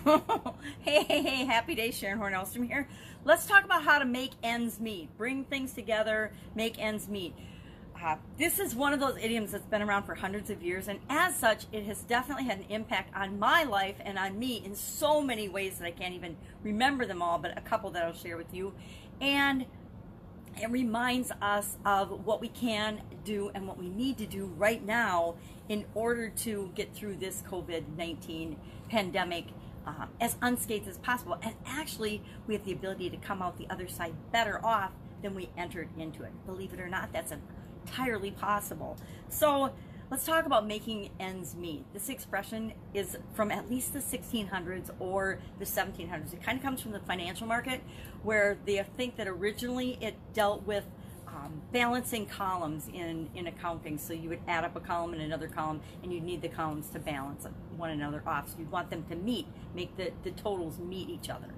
hey, hey, hey, happy day, Sharon Horn Elstrom here. Let's talk about how to make ends meet, bring things together, make ends meet. Uh, this is one of those idioms that's been around for hundreds of years, and as such, it has definitely had an impact on my life and on me in so many ways that I can't even remember them all, but a couple that I'll share with you. And it reminds us of what we can do and what we need to do right now in order to get through this COVID 19 pandemic uh, as unscathed as possible. And actually, we have the ability to come out the other side better off than we entered into it. Believe it or not, that's entirely possible. So, let's talk about making ends meet. This expression is from at least the 1600s or the 1700s. It kind of comes from the financial market where they think that originally it dealt with um, balancing columns in, in accounting. So you would add up a column and another column, and you need the columns to balance one another off. So you'd want them to meet, make the, the totals meet each other.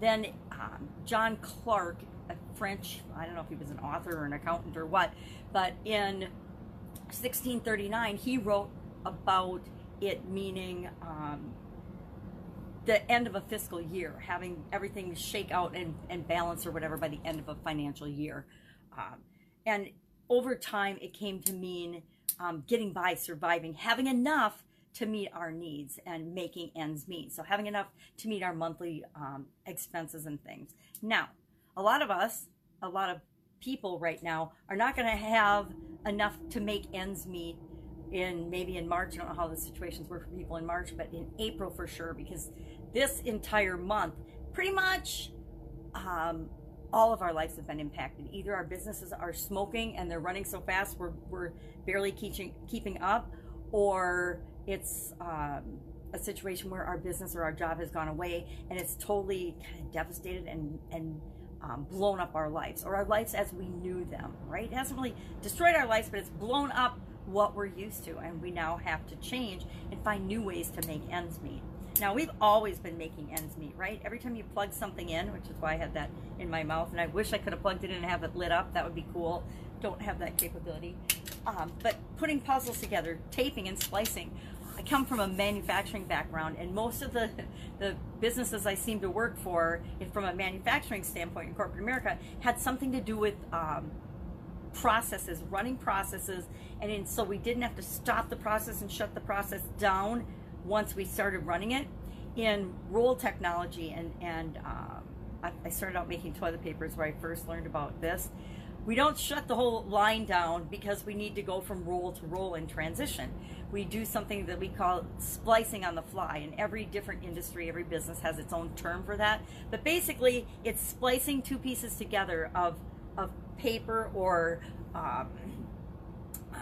Then um, John Clark, a French, I don't know if he was an author or an accountant or what, but in 1639, he wrote about it meaning um, the end of a fiscal year, having everything shake out and, and balance or whatever by the end of a financial year. Um, and over time, it came to mean um, getting by, surviving, having enough to meet our needs and making ends meet. So having enough to meet our monthly um, expenses and things. Now, a lot of us, a lot of people right now are not going to have enough to make ends meet in maybe in March. I don't know how the situations were for people in March, but in April for sure, because this entire month, pretty much um, all of our lives have been impacted. Either our businesses are smoking and they're running so fast we're, we're barely keeping, keeping up, or it's um, a situation where our business or our job has gone away and it's totally kind of devastated and, and um, blown up our lives, or our lives as we knew them, right? It hasn't really destroyed our lives, but it's blown up what we're used to, and we now have to change and find new ways to make ends meet. Now, we've always been making ends meet, right? Every time you plug something in, which is why I had that in my mouth, and I wish I could have plugged it in and have it lit up. That would be cool. Don't have that capability. Um, but putting puzzles together, taping and splicing. I come from a manufacturing background, and most of the, the businesses I seem to work for, from a manufacturing standpoint in corporate America, had something to do with um, processes, running processes, and in, so we didn't have to stop the process and shut the process down once we started running it in roll technology and and um, I, started out making toilet papers where I first learned about this. We don't shut the whole line down because we need to go from roll to roll in transition. We do something that we call splicing on the fly. And every different industry, every business has its own term for that. But basically, it's splicing two pieces together of, of paper or um, uh,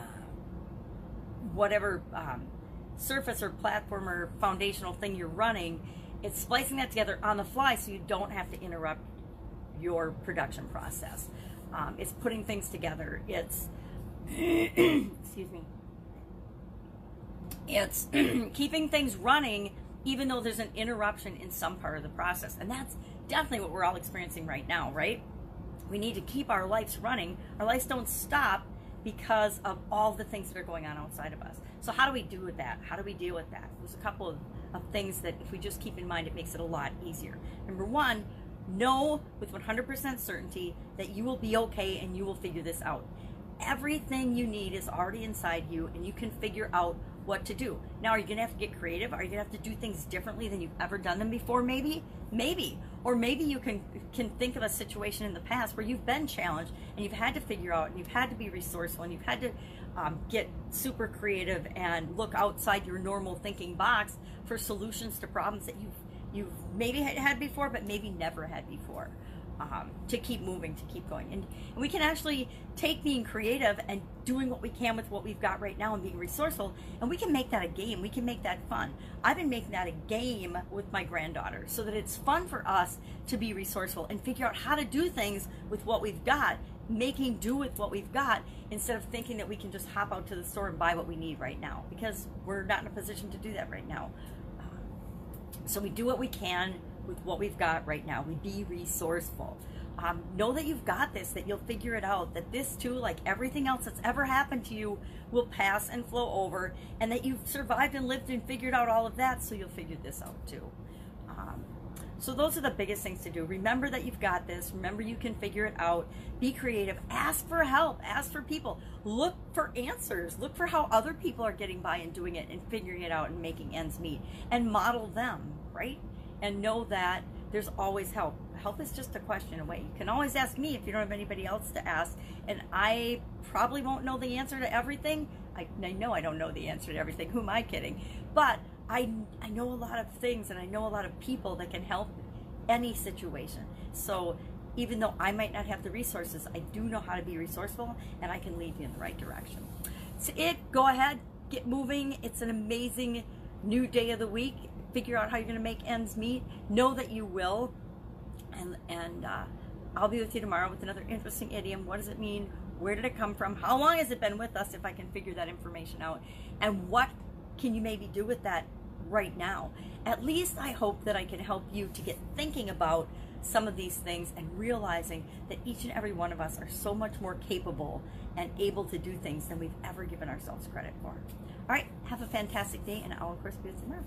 whatever um, surface or platform or foundational thing you're running, it's splicing that together on the fly so you don't have to interrupt your production process. Um, it's putting things together. It's, excuse me, it's keeping things running even though there's an interruption in some part of the process. And that's definitely what we're all experiencing right now, right? We need to keep our lights running. Our lights don't stop because of all the things that are going on outside of us. So how do we do with that? How do we deal with that? There's a couple of, of things that if we just keep in mind, it makes it a lot easier. Number one, know with 100% certainty that you will be okay and you will figure this out. Everything you need is already inside you and you can figure out what to do. Now, are you going to have to get creative? Are you going to have to do things differently than you've ever done them before? Maybe, maybe. Or maybe you can can think of a situation in the past where you've been challenged and you've had to figure out and you've had to be resourceful and you've had to um, get super creative and look outside your normal thinking box for solutions to problems that you've you've maybe had before, but maybe never had before um, to keep moving, to keep going. And, and, we can actually take being creative and doing what we can with what we've got right now and being resourceful, and we can make that a game. We can make that fun. I've been making that a game with my granddaughter so that it's fun for us to be resourceful and figure out how to do things with what we've got, making do with what we've got instead of thinking that we can just hop out to the store and buy what we need right now because we're not in a position to do that right now. So we do what we can with what we've got right now. We be resourceful. Um, know that you've got this, that you'll figure it out, that this too, like everything else that's ever happened to you, will pass and flow over, and that you've survived and lived and figured out all of that, so you'll figure this out too. Um, So those are the biggest things to do. Remember that you've got this. Remember you can figure it out. Be creative. Ask for help. Ask for people. Look for answers. Look for how other people are getting by and doing it and figuring it out and making ends meet and model them, right? And know that there's always help. Help is just a question away. You can always ask me if you don't have anybody else to ask. And I probably won't know the answer to everything. I, I know I don't know the answer to everything. Who am I kidding? But I, I know a lot of things and I know a lot of people that can help any situation. So even though I might not have the resources, I do know how to be resourceful and I can lead you in the right direction. So it, go ahead, get moving. It's an amazing new day of the week. Figure out how you're going to make ends meet. Know that you will. And, and uh, I'll be with you tomorrow with another interesting idiom. What does it mean? Where did it come from? How long has it been with us if I can figure that information out? And what can you maybe do with that right now. At least I hope that I can help you to get thinking about some of these things and realizing that each and every one of us are so much more capable and able to do things than we've ever given ourselves credit for. All right, have a fantastic day, and I'll, of course, be with you tomorrow.